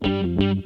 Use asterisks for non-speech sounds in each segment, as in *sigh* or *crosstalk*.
but I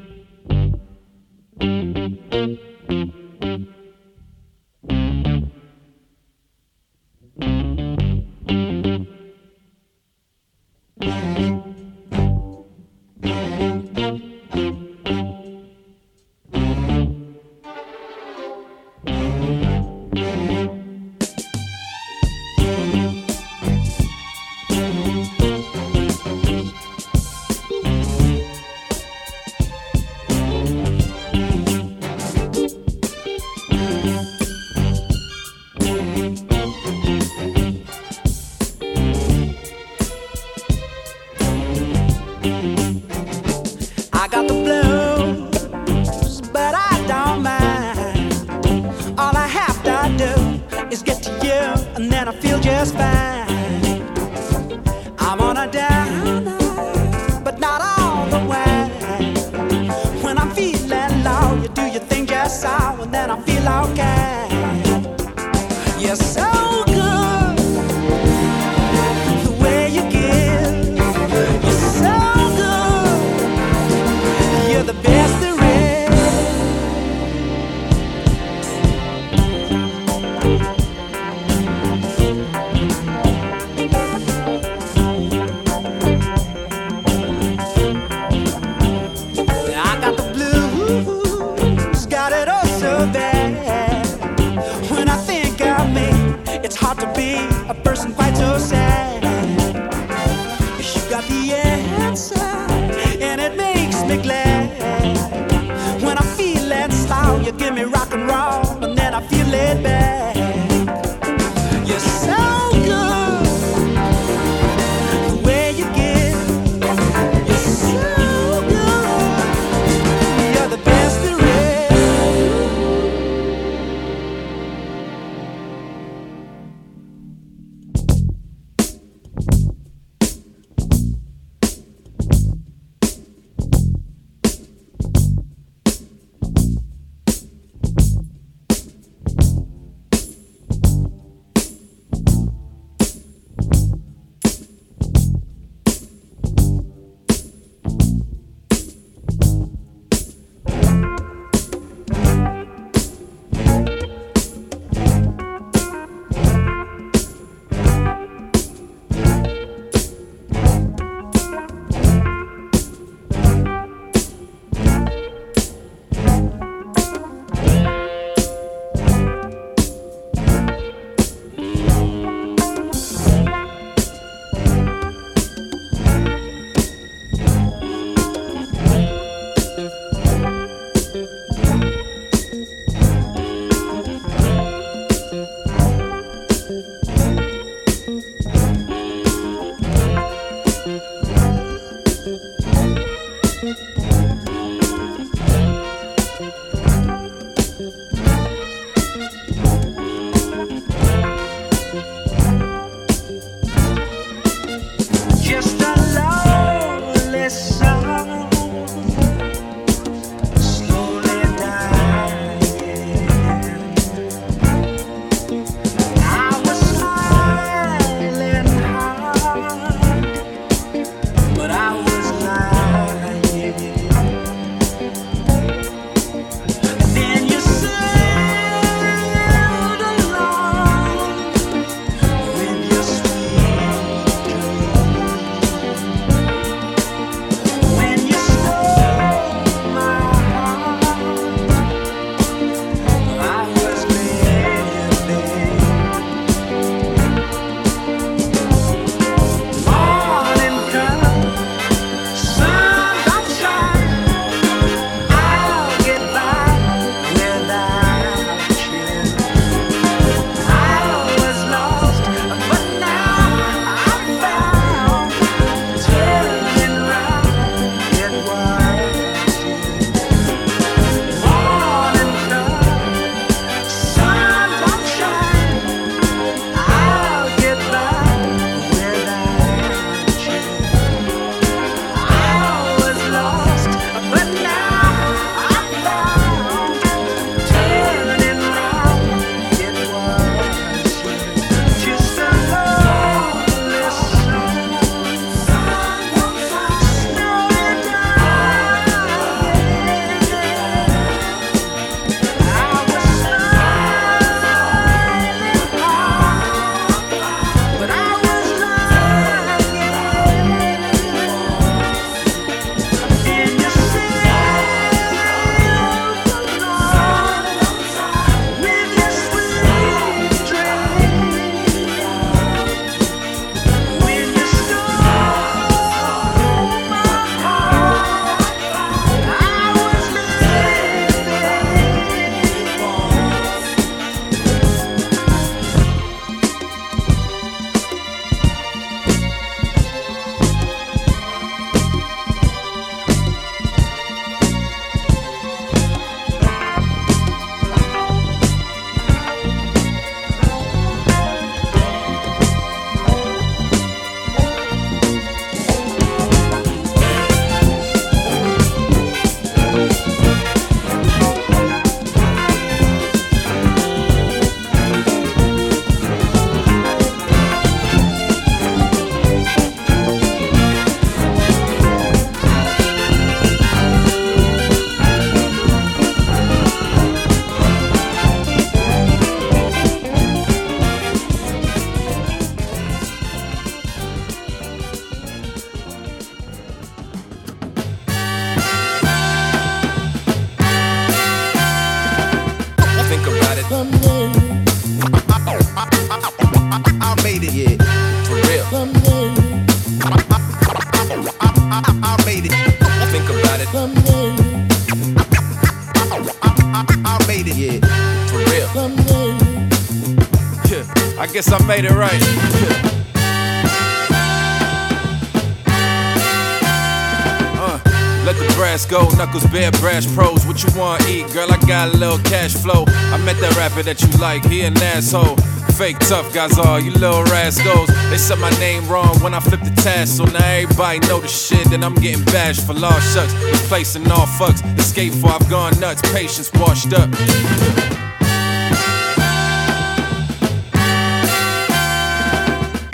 like, he an asshole. Fake tough guys all you little rascals. They said my name wrong when I flipped the task, so now everybody know the shit. And I'm getting bashed for lost shucks. And all fucks. Escape for I've gone nuts, patience washed up.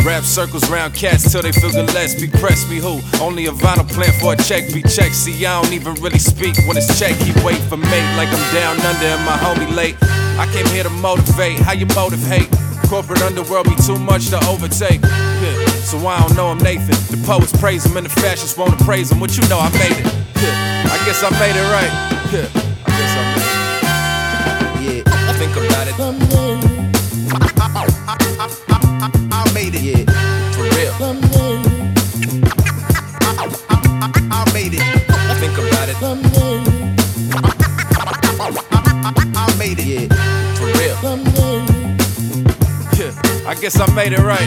Rap circles round cats till they feel. Be press me who? Only a vinyl plant for a check. Be check. See, I don't even really speak when it's check. He wait for mate like I'm down under and my homie late. I came here to motivate. How you motivate? Corporate underworld be too much to overtake. Yeah. So I don't know him, Nathan. The poets praise him and the fascists won't praise him. What you know, I made it. Yeah. I guess I made it right. Yeah. I guess I made it. Yeah, Think about it. I made it. Yeah, For real. I guess I made it right. *laughs*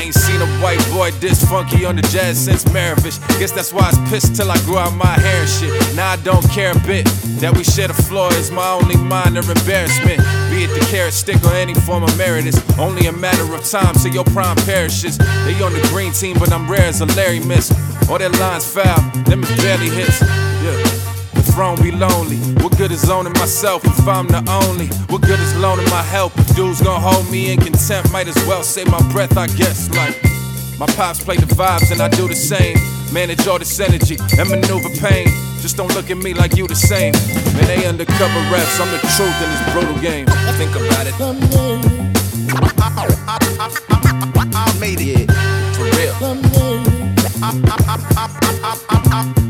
Ain't seen a white boy this funky on the jazz since Maravich. Guess that's why I was pissed till I grew out my hair and shit. Now I don't care a bit. That we share the floor is my only minor embarrassment. Be it the carrot stick or any form of merit, it's only a matter of time till your prime perishes. They on the green team, but I'm rare as a Larry miss. All their lines foul, them is barely hits. Throne be lonely. What good is owning myself if I'm the only? What good is loaning my help if dudes gon' hold me in contempt? Might as well save my breath, I guess. Like, my pops play the vibes and I do the same. Manage all this energy and maneuver pain. Just don't look at me like you the same. Man, they undercover reps. I'm the truth in this brutal game. Think about it. I made it. For real. I made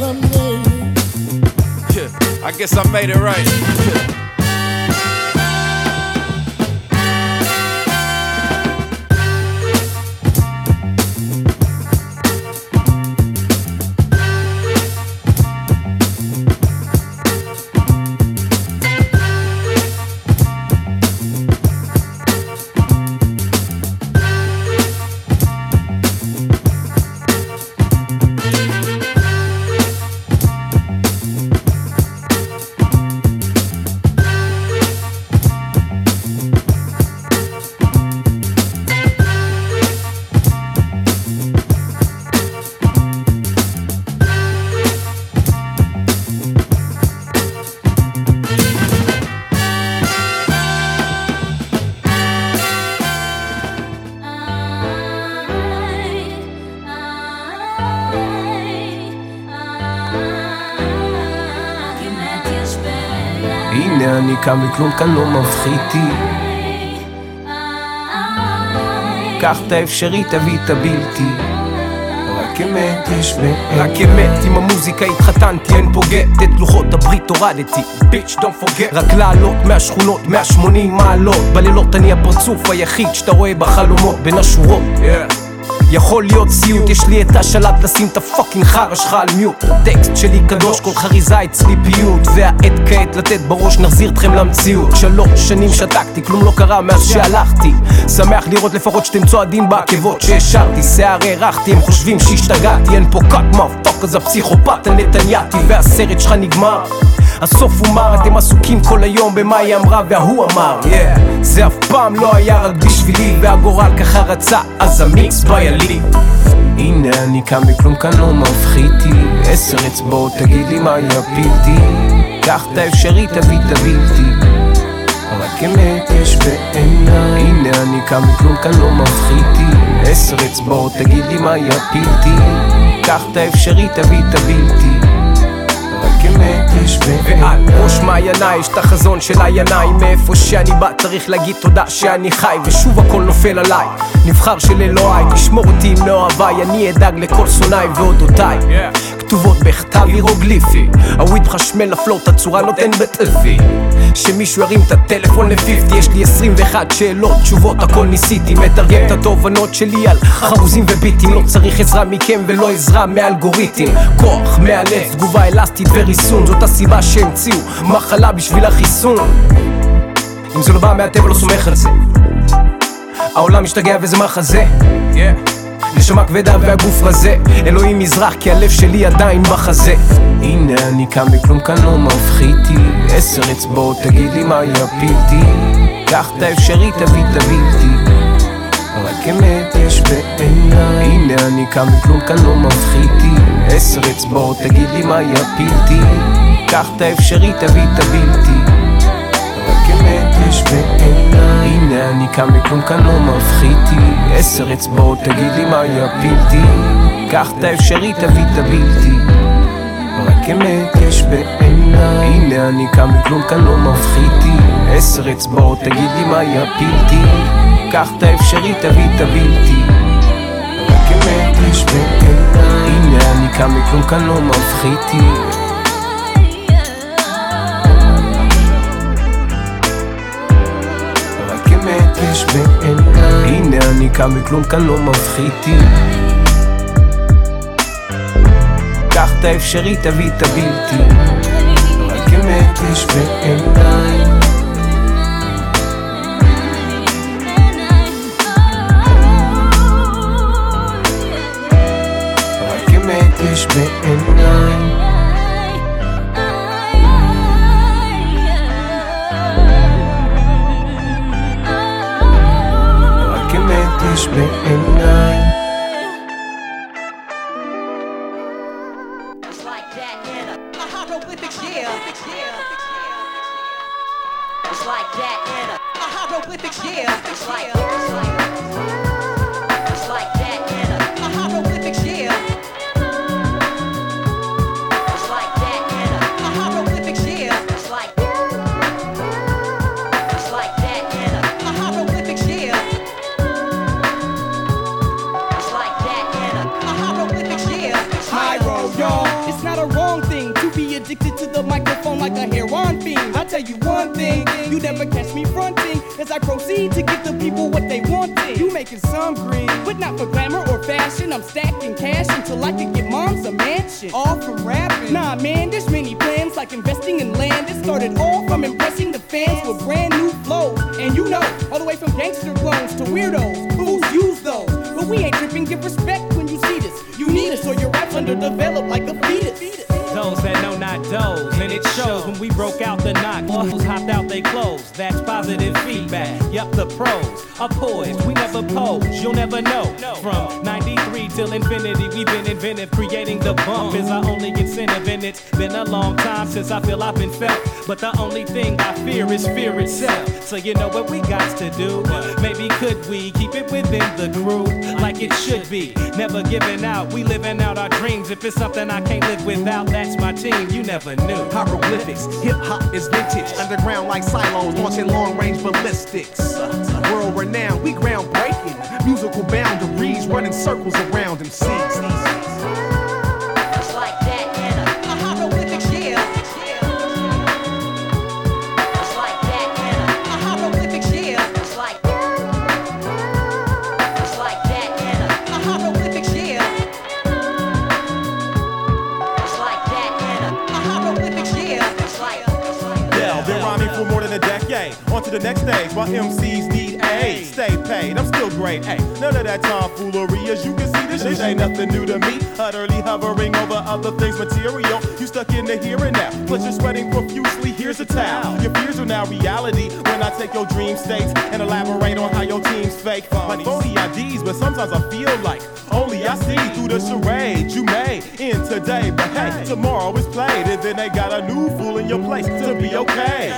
Real. Yeah. I guess I made it right. Yeah. קם וכלום כאן לא מבחיתי קח את האפשרי, תביא את הבלתי. רק אמת יש ב... רק אמת עם המוזיקה התחתנתי, אין פוגט את לוחות הברית הורדתי. ביץ' דונט פוגט רק לעלות מהשכונות 180 מעלות. בלילות אני הפרצוף היחיד שאתה רואה בחלומות בין השורות יכול להיות סיוט, יש לי את השלט לשים את הפאקינג חרא שלך על מיוט. הטקסט שלי קדוש, כל חריזה אצלי פיוט והעת כעת לתת בראש, נחזיר אתכם למציאות. שלוש שנים שתקתי, כלום לא קרה מאז שהלכתי. שמח לראות לפחות שאתם צועדים בעקבות שהשארתי. שיער הארכתי, הם חושבים שהשתגעתי. אין פה קאט מאפוק, אז הפסיכופת הנתנייתי והסרט שלך נגמר הסוף הוא מר, אתם עסוקים כל היום במה היא אמרה וההוא אמר. Yeah. זה אף פעם לא היה רק בשבילי והגורל ככה רצה, אז המיקס בילי הנה אני קם וכלום כאן לא מפחיתי עשר אצבעות תגיד לי מה יפילתי קח את האפשרי תביא את הבלתי רק אמת יש בעיניי. הנה אני קם וכלום כאן לא מפחיתי עשר אצבעות תגיד לי מה יפילתי קח את האפשרי תביא את הבלתי בעיניי ועל ראש מעייניי יש את החזון של עייניי מאיפה שאני בא צריך להגיד תודה שאני חי. ושוב הכל נופל עליי. נבחר של אלוהי תשמור אותי עם מאוהביי אני אדאג לכל שונאי ואודותיי כתובות בכתב הירוגליפי. הוויד מחשמל לפלוט הצורה נותן בטלפי. שמישהו ירים את הטלפון ל-50 יש לי 21 שאלות, תשובות, הכל ניסיתי. מתרגם את התובנות שלי על חרוזים וביטים. לא צריך עזרה מכם ולא עזרה מאלגוריתם כוח מהלב, תגובה אלסטית וריסון זאת הסיבה שהמציאו מחלה בשביל החיסון. אם זה לא בא מהטבע לא סומך על זה. העולם משתגע וזה מחזה. Yeah. נשמה כבדה והגוף רזה. אלוהים מזרח כי הלב שלי עדיין בחזה. הנה אני קם וכלום כאן לא מפחיתי עשר אצבעות תגיד לי מה יפילתי קח את האפשרי תביא את הבלתי רק אמת יש בעיניי. הנה אני קם וכלום כאן לא מפחיתי עשר אצבעות תגיד לי מה יפילתי קח את האפשרי תביא את הבלתי יש בעיניי הנה אני קם וכלום כאן לא מפחיתי עשר אצבעות תגיד לי מה יפילתי קח את האפשרי תביא את הבלתי. רק אמת יש בעיניי. הנה אני קם וכלום כאן לא מפחיתי עשר אצבעות תגיד לי מה יפילתי קח את האפשרי תביא את הבלתי. רק אמת יש בעיניי. הנה אני קם וכלום כאן לא מפחיתי יש בעיניי הנה אני קם וכלום כאן לא מפחיתי קח את האפשרי תביא את הבלתי. רק אמת יש בעיניי רק אמת יש בעיניי Split in at night. Fear itself. So you know what we got to do? Maybe could we keep it within the crew like it should be? Never giving out, we living out our dreams. If it's something I can't live without, that's my team, you never knew. Hieroglyphics, hip hop is vintage. Underground like silos, launching long range ballistics. World renowned, we groundbreaking. Musical boundaries, running circles around MCs. The next stage while MCs need aid. Stay paid, I'm great. Hey, none of that tomfoolery. As you can see, this shit ain't nothing new to me. Utterly hovering over other things material. You stuck in the here and now, but you're sweating profusely. Here's a towel. Your fears are now reality when I take your dream states and elaborate on how your team's fake. Like phony IDs, but sometimes I feel like only I see through the charade you made in today. But hey, tomorrow is played, and then they got a new fool in your place to be okay.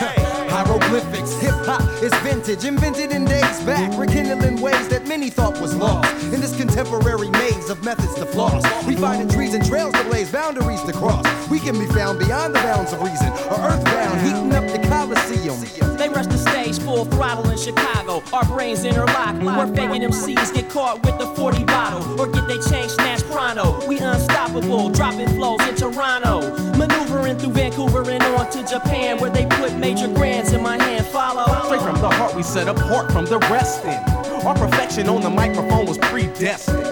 Hieroglyphics, hip hop is vintage, invented in days back, rekindling ways that many thought was lost. In this contemporary maze of methods to floss, we find in trees and trails to blaze, boundaries to cross. We can be found beyond the bounds of reason, or earthbound, heating up the Coliseum. They rush the stage full throttle in Chicago. Our brains interlock. We're faking MCs get caught with the 40 bottle, or get they change snatched pronto. We unstoppable, dropping flows in Toronto, touring through Vancouver and on to Japan, where they put major grands in my hand. Follow. Straight from the heart, we set apart from the rest. In our perfection on the microphone was predestined.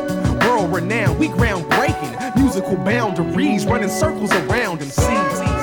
World renowned, we groundbreaking. Musical boundaries running circles around MCs.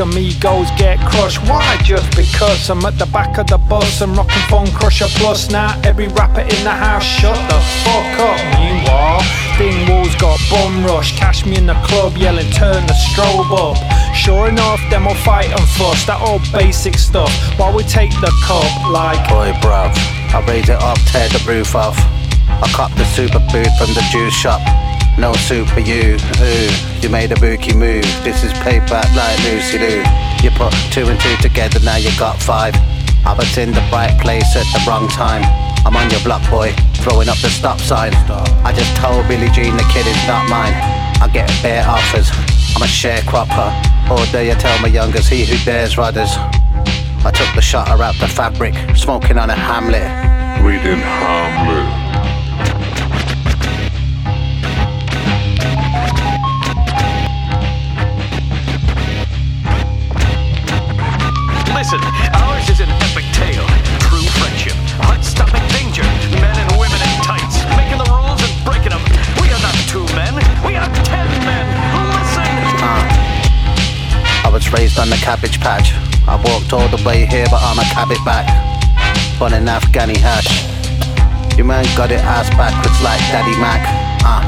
Amigos get crushed. Why? Just because I'm at the back of the bus and rocking Phone Crusher Plus. Now every rapper in the house, shut the fuck up. Meanwhile, Dingwall's got bum rush. Cash me in the club yelling, turn the strobe up. Sure enough, them will fight and fuss. That old basic stuff. While we take the cup, like. Boy, bruv, I raise it up, tear the roof off. I cop the super food from the juice shop. No soup for you, ooh, you made a bookie move. This is payback like Lucy Liu. You put two and two together, now you got five. I was in the right place at the wrong time. I'm on your block, boy, throwing up the stop sign. I just told Billie Jean the kid is not mine. I get bare offers, I'm a sharecropper. All day I tell my youngers, he who dares rudders. I took the shutter out the fabric, smoking on a Hamlet. Reading Hamlet. Raised on the cabbage patch. I walked all the way here, but I'm a cabbage back. Born in Afghani hash. Your man got it ass backwards like Daddy Mac. Uh,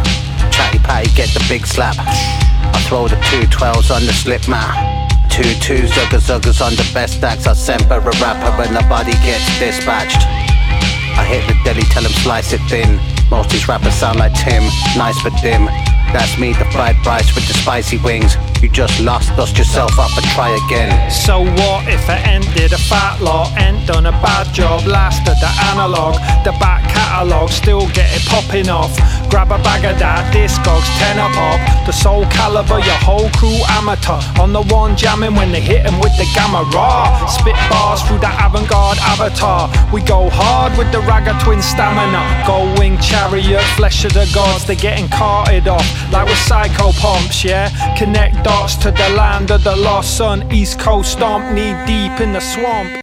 chatty patty, get the big slap. I throw the two twelves on the slip mat. Two two zugga zuggas on the best stacks. I semper a rapper when the body gets dispatched. I hit the deli, tell him slice it thin. Most these rappers sound like Tim, nice but dim. That's me, the fried rice with the spicy wings. You just lost, dust yourself up and try again. So what if I ended a fat lot? Ain't done a bad job, lasted the analog. The back catalogue, still get it popping off. Grab a bag of that, Discogs, tenor pop. The soul caliber, your whole crew amateur. On the one jamming when they hit 'em with the gamma raw. Spit bars through that avant garde avatar. We go hard with the ragga twin stamina. Gold wing chariot, flesh of the gods, they're getting carted off. Like with psycho pumps, yeah? Connect dots to the land of the lost son. East Coast stomp, knee deep in the swamp.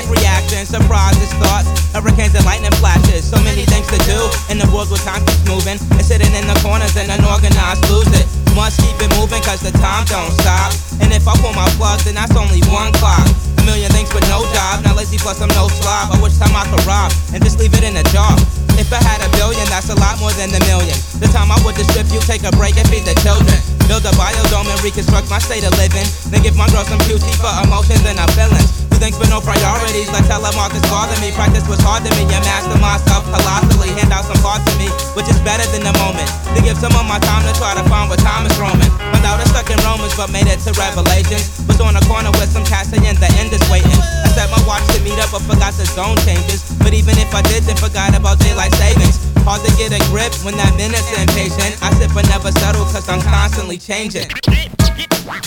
Cause effect reaction. Surprises, thoughts, hurricanes and lightning flashes. So many things to do in the world where time keeps moving. And sitting in the corners and unorganized lose it. Must keep it moving cause the time don't stop. And if I pull my plug, then that's only one clock. A million things but no job. Now lazy plus I'm no slob. I wish time I could rob and just leave it in a jar. If I had a billion, that's a lot more than a million. The time I would distribute, you take a break and feed the children. Build a biodome and reconstruct my state of living. Then give my girl some QT for emotions and her feelings. Things but no priorities. Like telemarketers bother me. Practice was hard to me. And master myself colossally. Hand out some parts to me, which is better than the moment. To give some of my time to try to find what time is roaming. Found out it's stuck in Romans, but made it to Revelations. Was on a corner with some cats saying the end is waiting. I set my watch to meet up, but forgot the zone changes. But even if I did, then forgot about daylight savings. Hard to get a grip when that minute's impatient. I sit but never settle, cause I'm constantly changing. I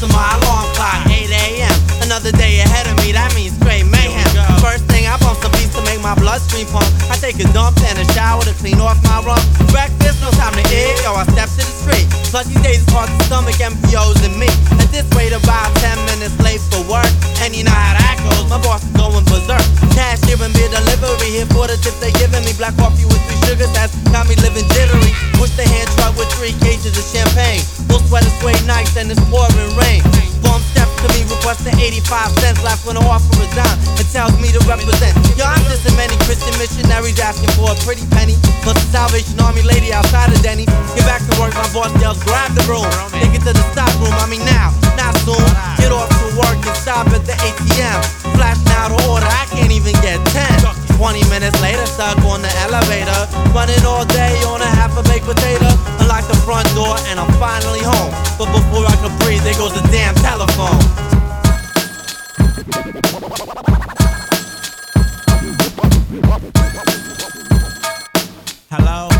to my alarm clock, 8 a.m. Another day ahead of me, that means straight mayhem. First thing, I bump some beats to make my bloodstream pump. I take a dump and a shower to clean off my rump. Breakfast, no time to eat, yo, I step to the street. Plus these days it's hard to stomach MPOs and me. At this rate, about 10 minutes late for work. And you know how that goes, my boss is going berserk. Cashier and beer delivery, here for the tips they giving me. Black coffee with three sugars, that's got me living jittery. Push the hand three cases of champagne. Full sweater, suede nights, and it's pouring rain. Bum steps to me, requesting 85 cents. Last when the offer is down, it tells me to represent. Yo, I'm just a many Christian missionaries asking for a pretty penny. Plus the Salvation Army lady outside of Denny. Get back to work, my boss yells, grab the broom. Take it to the stock room, I mean now, not soon. Get off to work and stop at the ATM. Flash now to order, I can't even get 10. 20 minutes later, stuck on the elevator. Running all day on a half a baked potato. Unlock the front door and I'm finally home. But before I can breathe, there goes the damn telephone. Hello?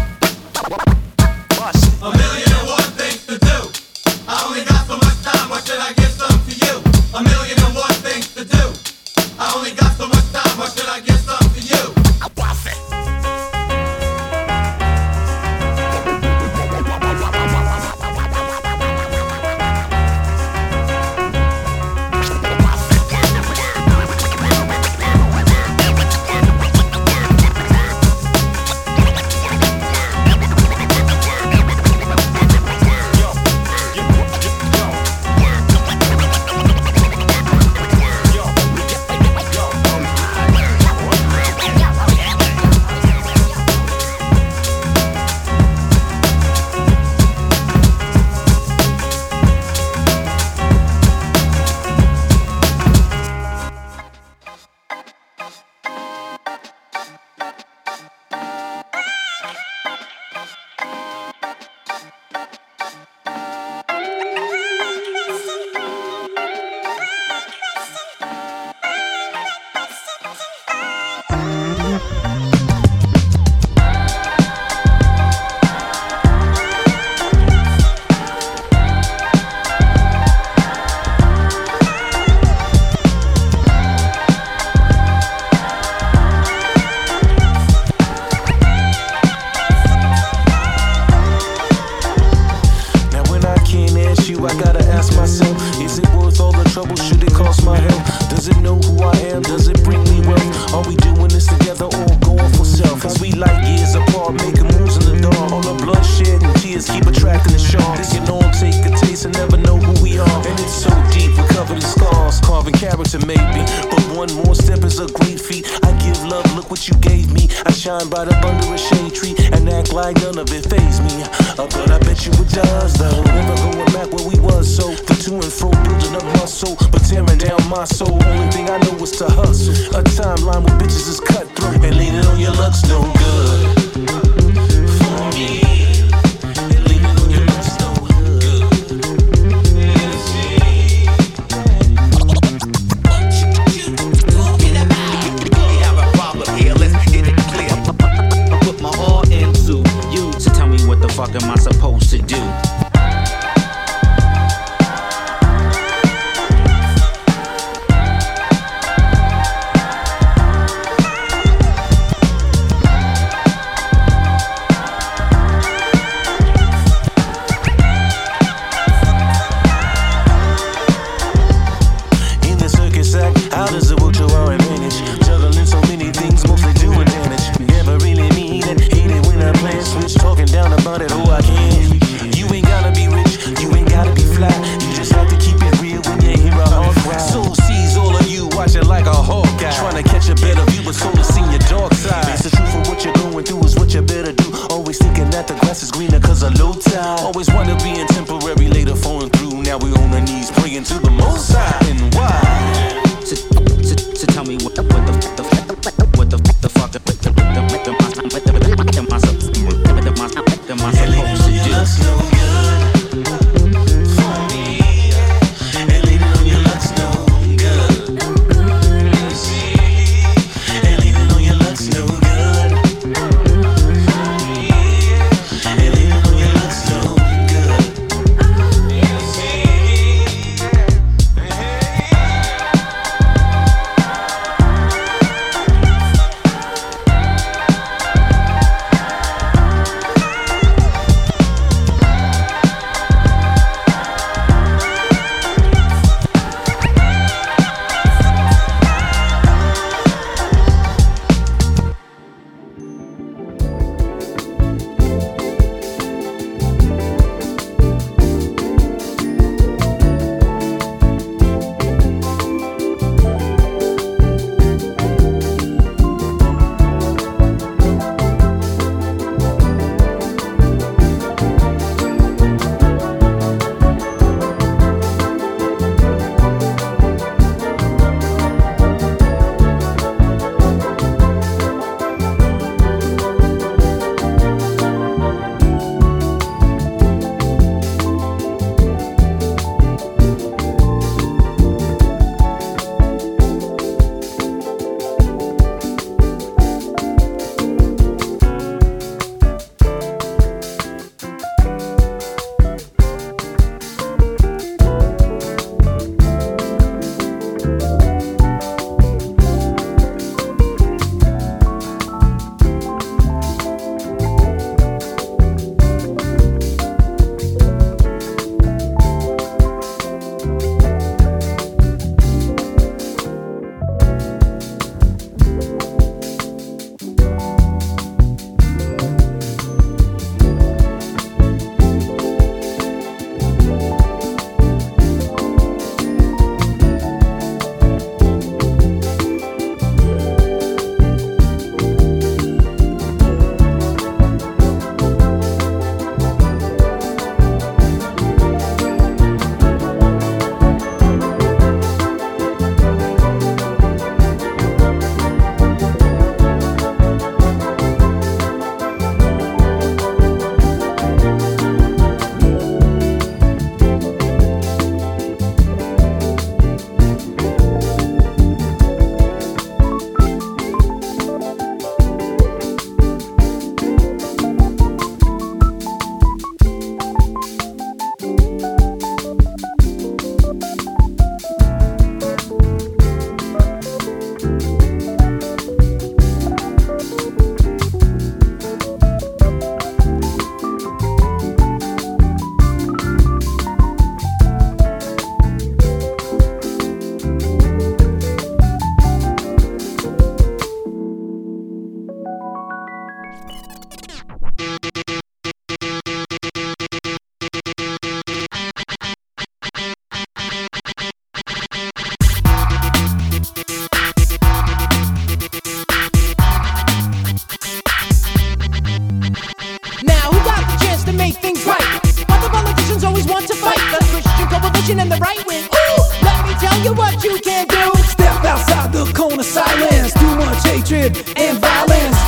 Silence. Too much hatred and violence.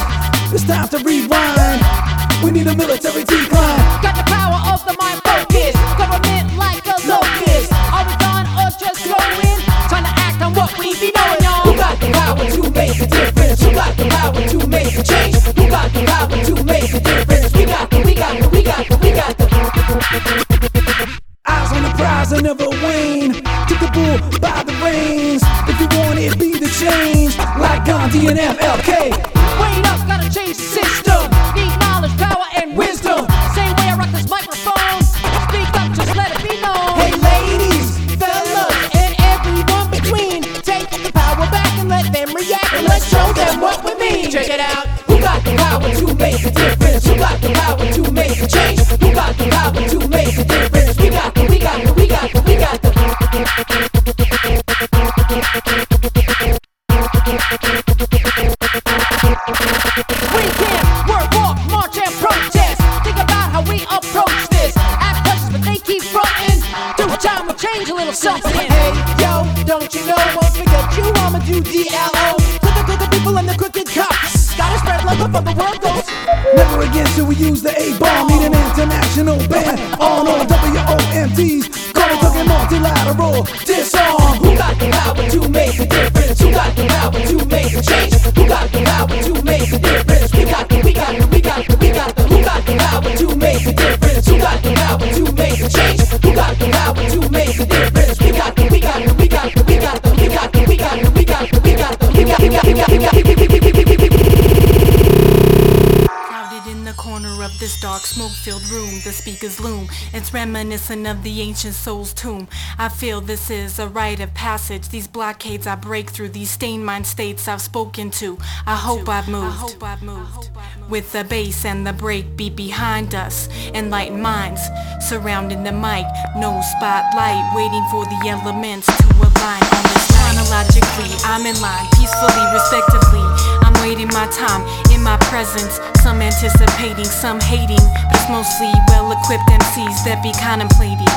It's time to rewind. We need a military decline. Got the power of the mind focus. Government like a locust. Are we gone or just growing? Trying to act on what we be knowing, y'all. Who got the power to make a difference? Who got the power to make a change? Who got the power to make a difference? We got the, we got the, we got the, we got the. Eyes on the prize and never wane. Take the bull DNF, LK. The speakers loom. It's reminiscent of the ancient soul's tomb. I feel this is a rite of passage. These blockades I break through, these stained mind states I've spoken to. I hope I've moved. I hope I've moved. With the bass and the break beat behind us, enlightened minds surrounding the mic. No spotlight, waiting for the elements to align on this. Chronologically, I'm in line, peacefully, respectively. Waiting my time in my presence. Some anticipating, some hating, but it's mostly well-equipped MCs that be contemplating.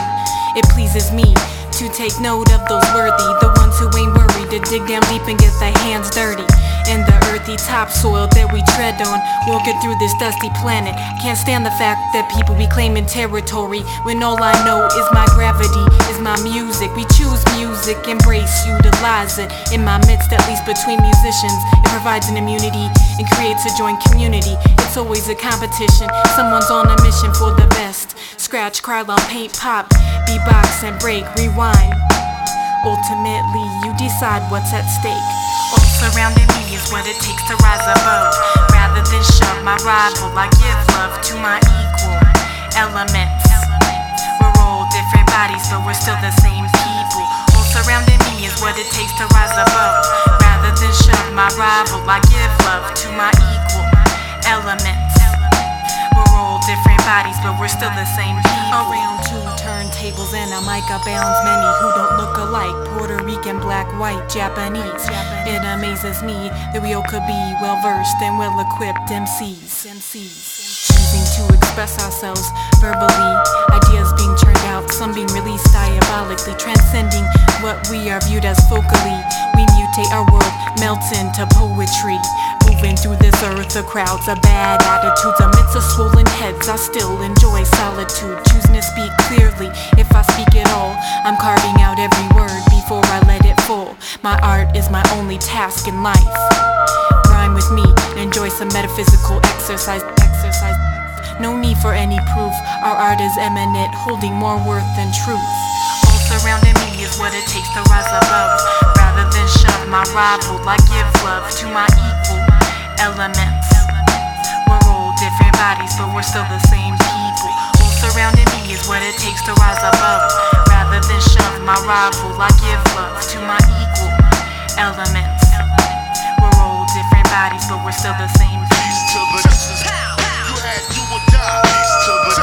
It pleases me to take note of those worthy, the ones who ain't worried to dig down deep and get their hands dirty. In the earthy topsoil that we tread on, walking through this dusty planet. Can't stand the fact that people be claiming territory when all I know is my gravity, is my music. We choose music, embrace, utilize it. In my midst, at least between musicians, it provides an immunity and creates a joint community. It's always a competition, someone's on a mission for the best. Scratch, cry, paint, pop, beatbox and break, rewind. Ultimately, you decide what's at stake. All surrounding me is what it takes to rise above. Rather than shove my rival, I give love to my equal elements. We're all different bodies, but we're still the same people. All surrounding me is what it takes to rise above. Rather than shove my rival, I give love to my equal elements. We're all different bodies, but we're still the same people. Around two turntables and a mic abounds many who don't look alike. Puerto Rican, black, white, Japanese. It amazes me that we all could be well versed and well equipped MCs. MCs. Choosing to express ourselves verbally, ideas being churned out, some being released diabolically, transcending what we are viewed as vocally. We mutate our world, melts into poetry. Moving through this earth, the crowds of bad attitudes. Amidst the swollen heads, I still enjoy solitude. Choosing to speak clearly, if I speak at all, I'm carving out every word before I let it fall. My art is my only task in life. Rhyme with me, enjoy some metaphysical exercise. Exercise. No need for any proof. Our art is eminent, holding more worth than truth. All surrounding me is what it takes to rise above. Rather than shove my rival, I give love to my equal elements. We're all different bodies, but we're still the same people. All surrounding me is what it takes to rise above. Rather than shove my rival, I give love to my equal elements. We're all different bodies, but we're still the same people. You had do or die. Peace to the.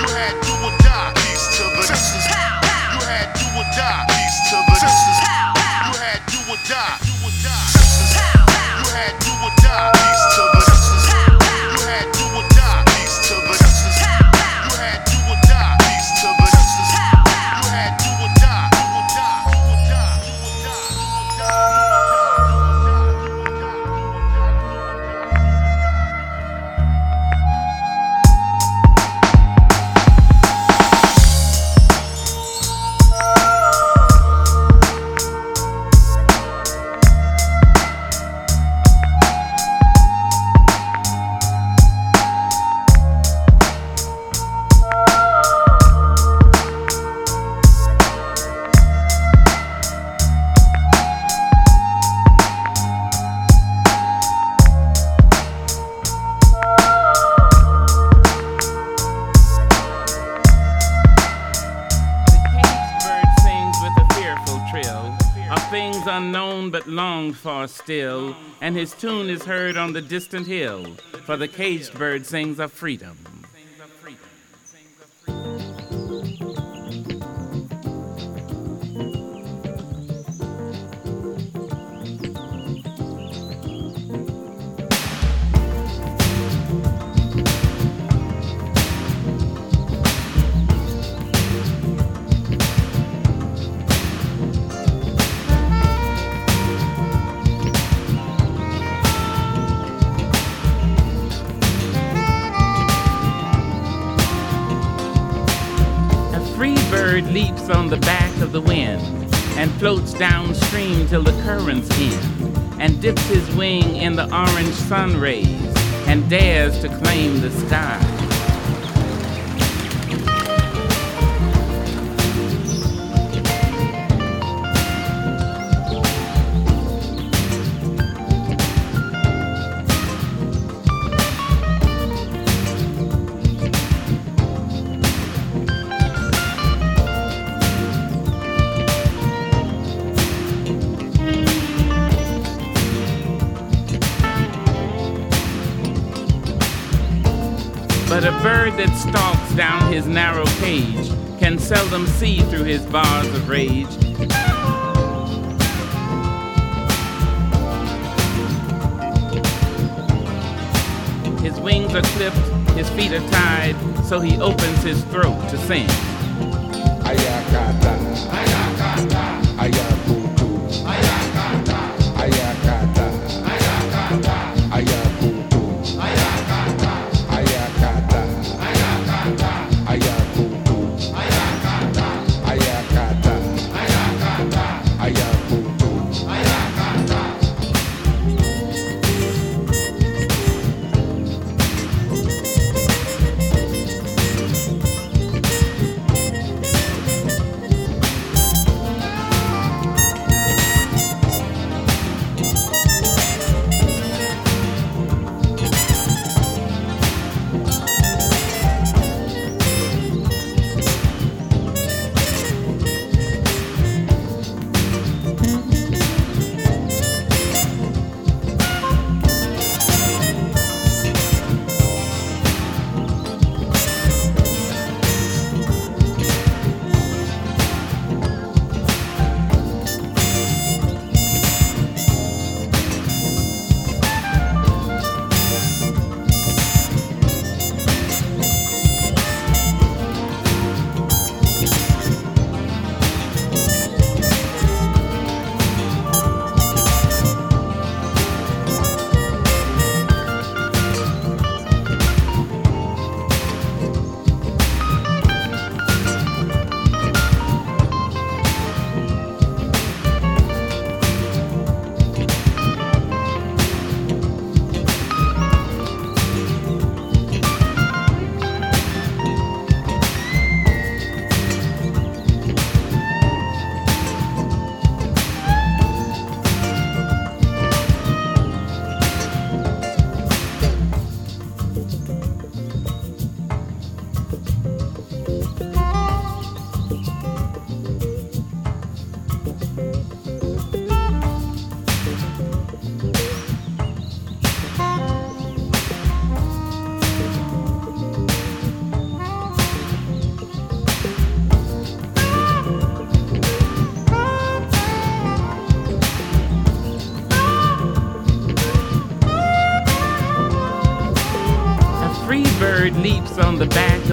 You had die. Peace to the. You had die. Peace to the. You had die. For still, and his tune is heard on the distant hill, for the caged bird sings of freedom. Leaps on the back of the wind and floats downstream till the currents end and dips his wing in the orange sun rays and dares to claim the sky. That stalks down his narrow cage can seldom see through his bars of rage. His wings are clipped, his feet are tied, so he opens his throat to sing. Ayakata, ayakata,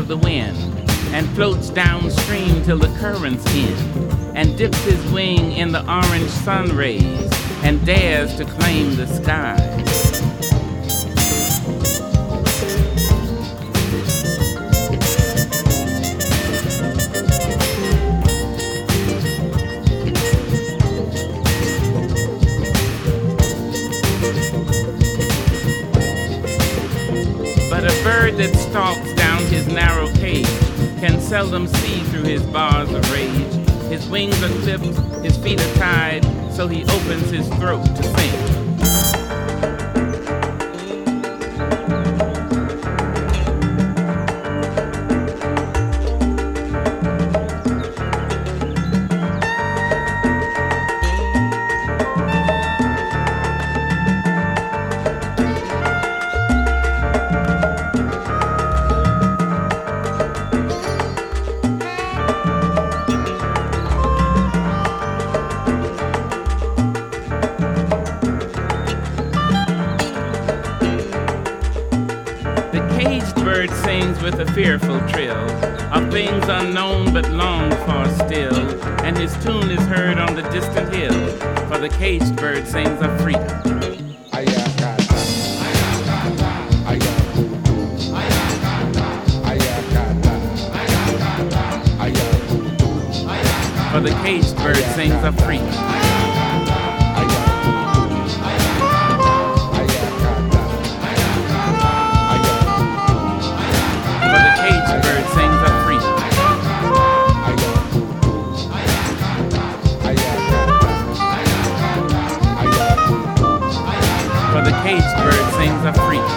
the wind and floats downstream till the currents end and dips his wing in the orange sun rays and dares to claim the sky. Wings are clipped, his feet are tied, so he opens his throat to sing. With a fearful trill of things unknown but longed for still, and his tune is heard on the distant hill, for the caged bird sings of freedom. For the caged bird sings of freedom. Sings of freedom.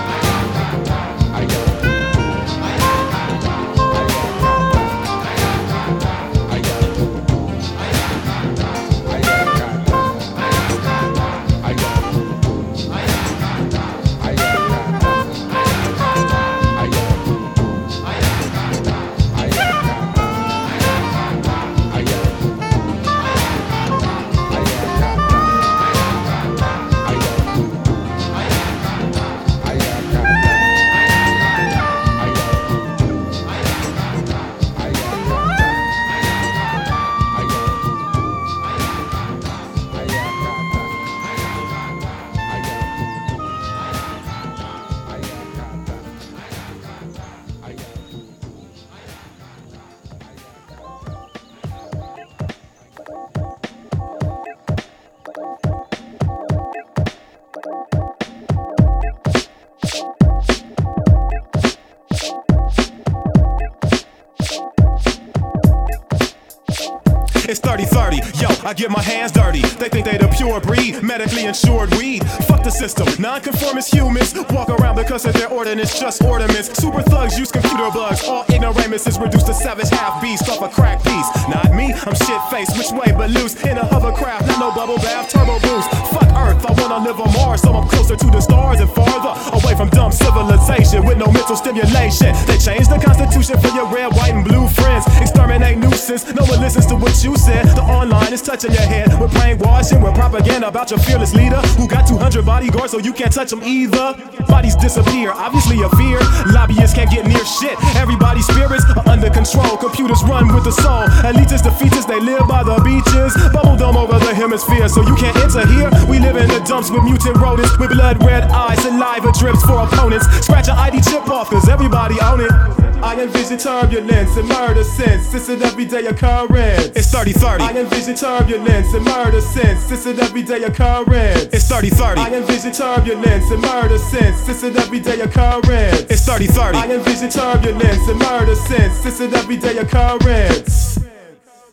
I get my hands dirty. They think they the pure breed, medically insured weed. Fuck the system. Non-conformist humans walk around because of their ordinance, just ornaments. Super thugs use computer bugs. All ignoramus is reduced to savage half beast off a crack piece. Not me, I'm shit faced, which way but loose. In a hovercraft, not no bubble bath, turbo boost. Fuck Earth, I wanna live on Mars, so I'm closer to the stars and farther away from dumb civilization with no mental stimulation. They changed the constitution for your red, white, and blue friends. Exterminate nuisance. No one listens to what you said. The online is touching your head. We're brainwashing, we're propaganda about your fearless leader who got 200 bodyguards, so you can't touch them either. Bodies disappear, obviously a fear. Lobbyists can't get near shit. Everybody's spirits are under control. Computers run with the soul. Elitists, defeatists, they live by the beaches. Bubble dome over the hemisphere, so you can't enter here. We live in the dumps with mutant rodents, with blood red eyes, saliva drips for opponents. Scratch an ID chip off, cause everybody own it. I envision turbulence and murder since it's an everyday occurrence. It's 30 30. I envision turbulence and murder since it's an everyday occurrence. It's 30 30. I envision turbulence and murder since it's an everyday occurrence. It's 30 30. I envision turbulence and murder since it's an everyday occurrence.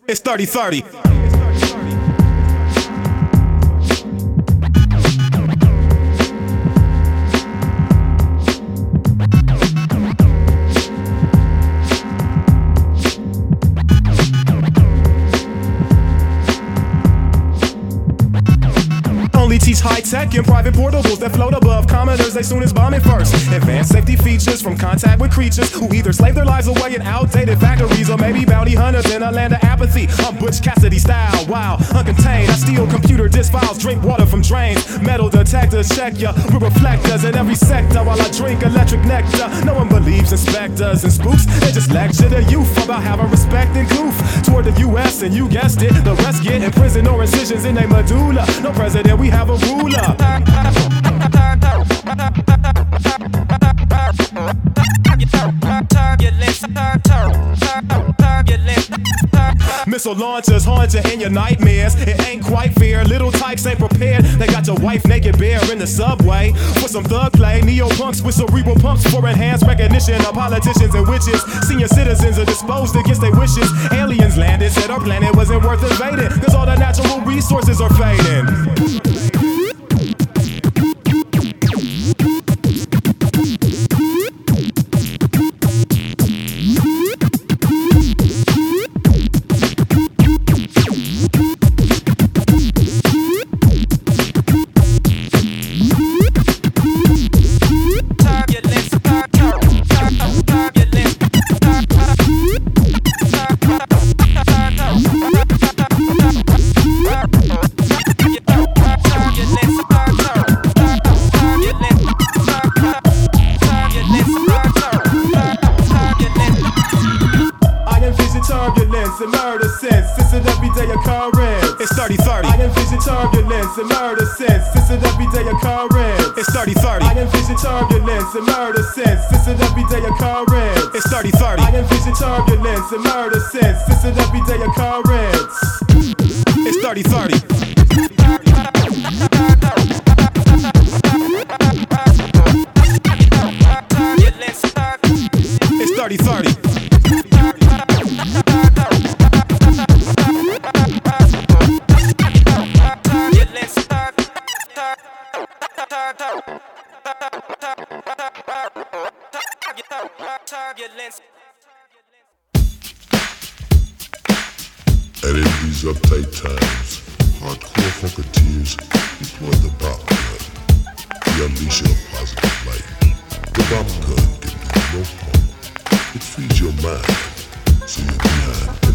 It's 30 30. High tech and private portables that float above commoners. They soon as bombing first. Advanced safety features from contact with creatures who either slave their lives away in outdated factories or maybe bounty hunters in a land of apathy. I'm Butch Cassidy style. Wow, uncontained. I steal computer disk files, drink water from drains. Metal detectors check ya with reflectors in every sector while I drink electric nectar. No one believes in specters and spooks. They just lecture the youth about having respect and goof toward the U.S. and you guessed it, the rest get in prison or incisions in their medulla. No president, we have a Missile launchers haunt you in your nightmares. It ain't quite fair. Little types ain't prepared. They got your wife naked bare in the subway for some thug play. Neo punks with cerebral pumps for enhanced recognition of politicians and witches. Senior citizens are disposed against their wishes. Aliens landed, said our planet wasn't worth invading. Cause all the natural resources are fading. Envision turbulence and murder sense. It's an everyday occurrence. It's 30 30. I envision turbulence and murder sense. It's an everyday occurrence. It's 30 30. Uptight times, hardcore funkateers deploy the bop gun. The unleasher of positive light. The bop gun can do no harm. It feeds your mind, so your behind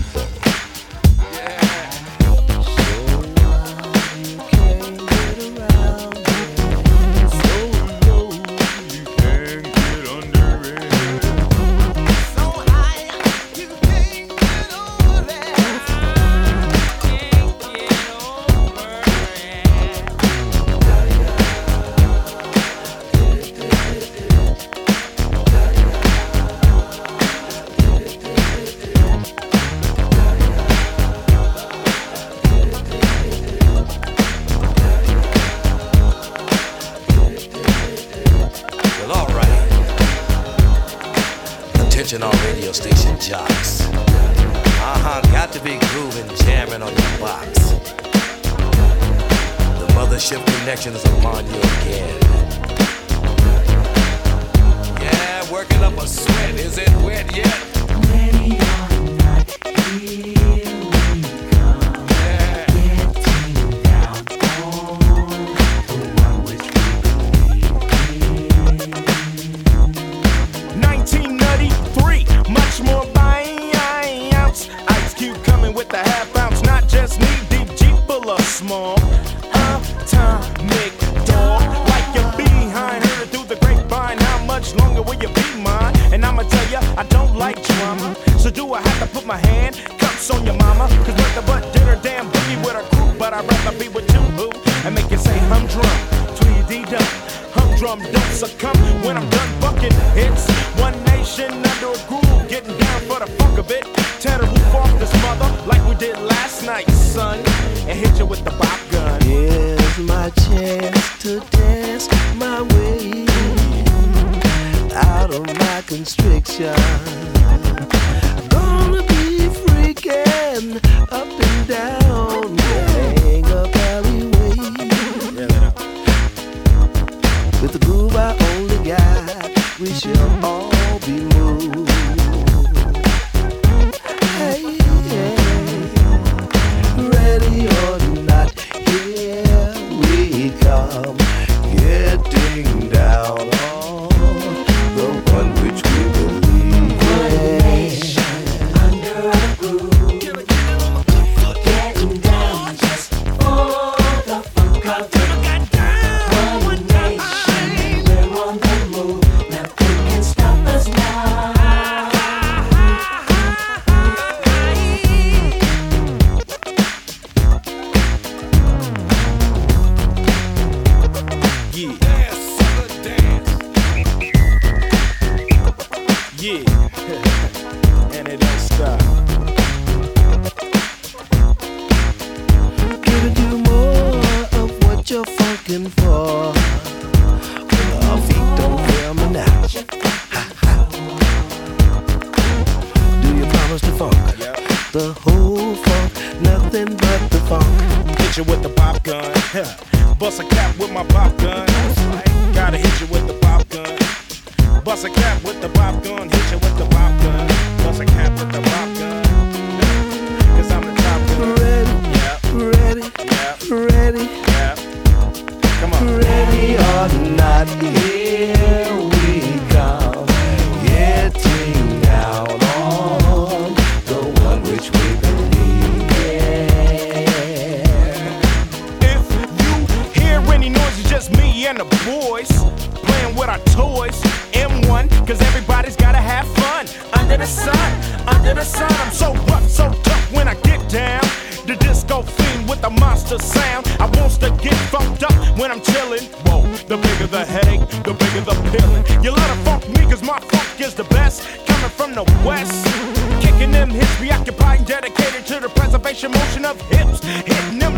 put my hand cups on your mama? Cause butt did her damn boogie with her crew, but I'd rather be with you, who? And make you say humdrum, tweedy dum. Humdrum don't succumb when I'm done bucking hits. One nation under a groove, getting down for the funk of it. Tear the roof off this mother like we did last night, son. And hit you with the bop gun. Here's my chance to dance my way out of my constriction. *laughs* Bust a cap with my pop gun. Gotta hit you with the pop gun. Bust a cap with the pop gun. Hit you with the pop gun. Bust a cap with the pop gun. Cause I'm the top gun. Ready, ready, ready. Come on. Ready or not, here and the boys. Playing with our toys. M1, cause everybody's gotta have fun. Under the sun, under the sun. I'm so rough, so tough when I get down. The disco fiend with the monster sound. I wants to get fucked up when I'm chillin'. Whoa, the bigger the headache, the bigger the pillin'. You let to fuck me, cause my funk is the best. Coming from the west. Kicking them hips, reoccupying, dedicated to the preservation motion of hips. Hitting them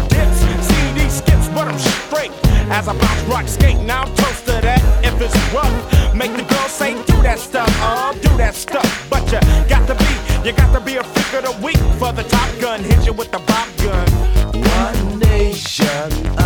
as I box rock skate, now I'm toast to that. If it's rough, make the girls say, do that stuff, uh, do that stuff. But you got to be, you got to be a freak of the week for the top gun. Hit you with the bop gun. One nation.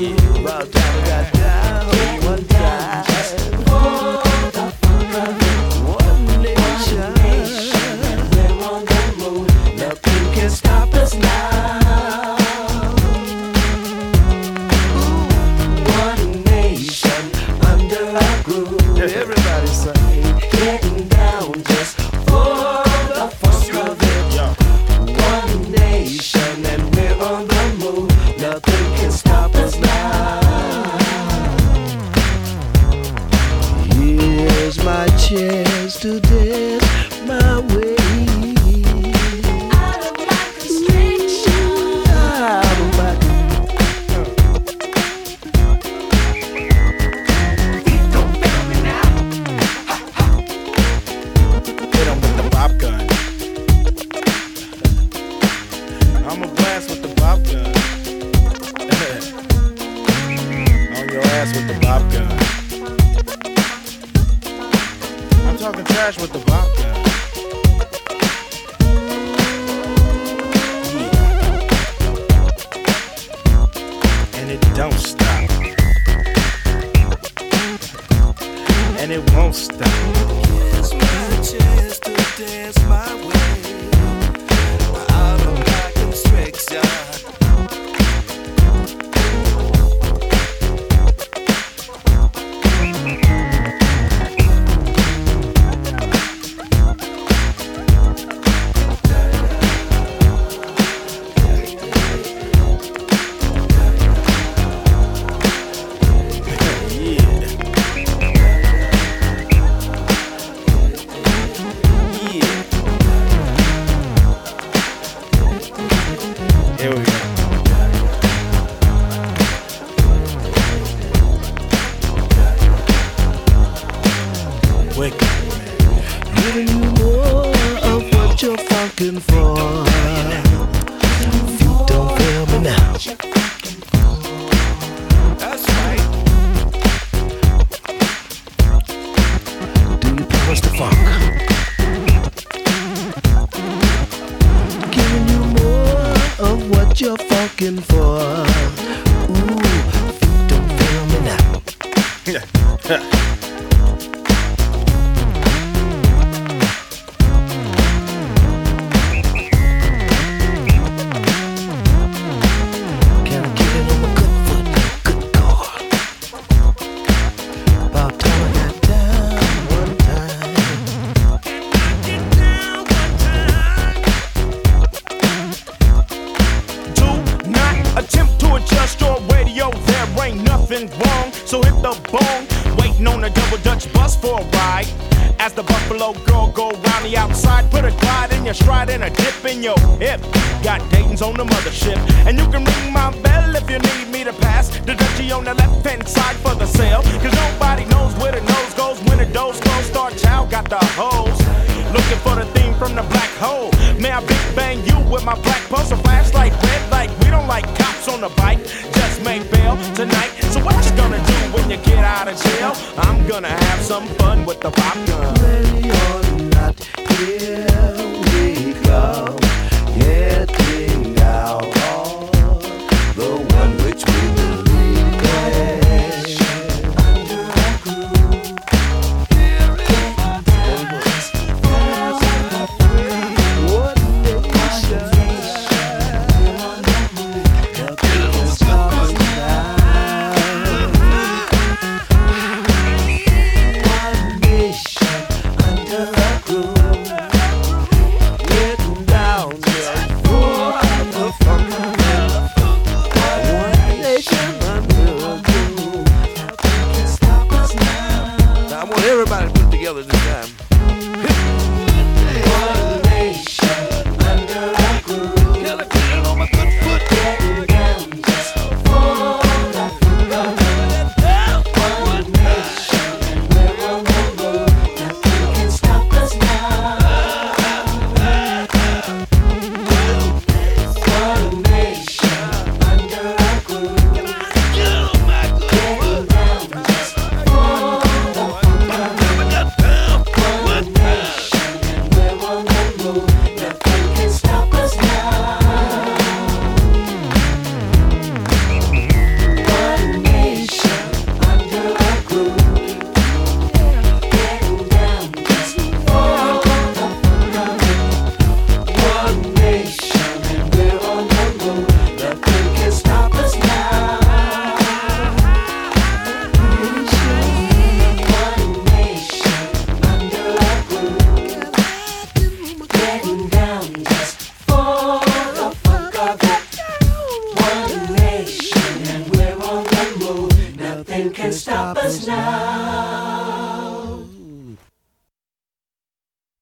you.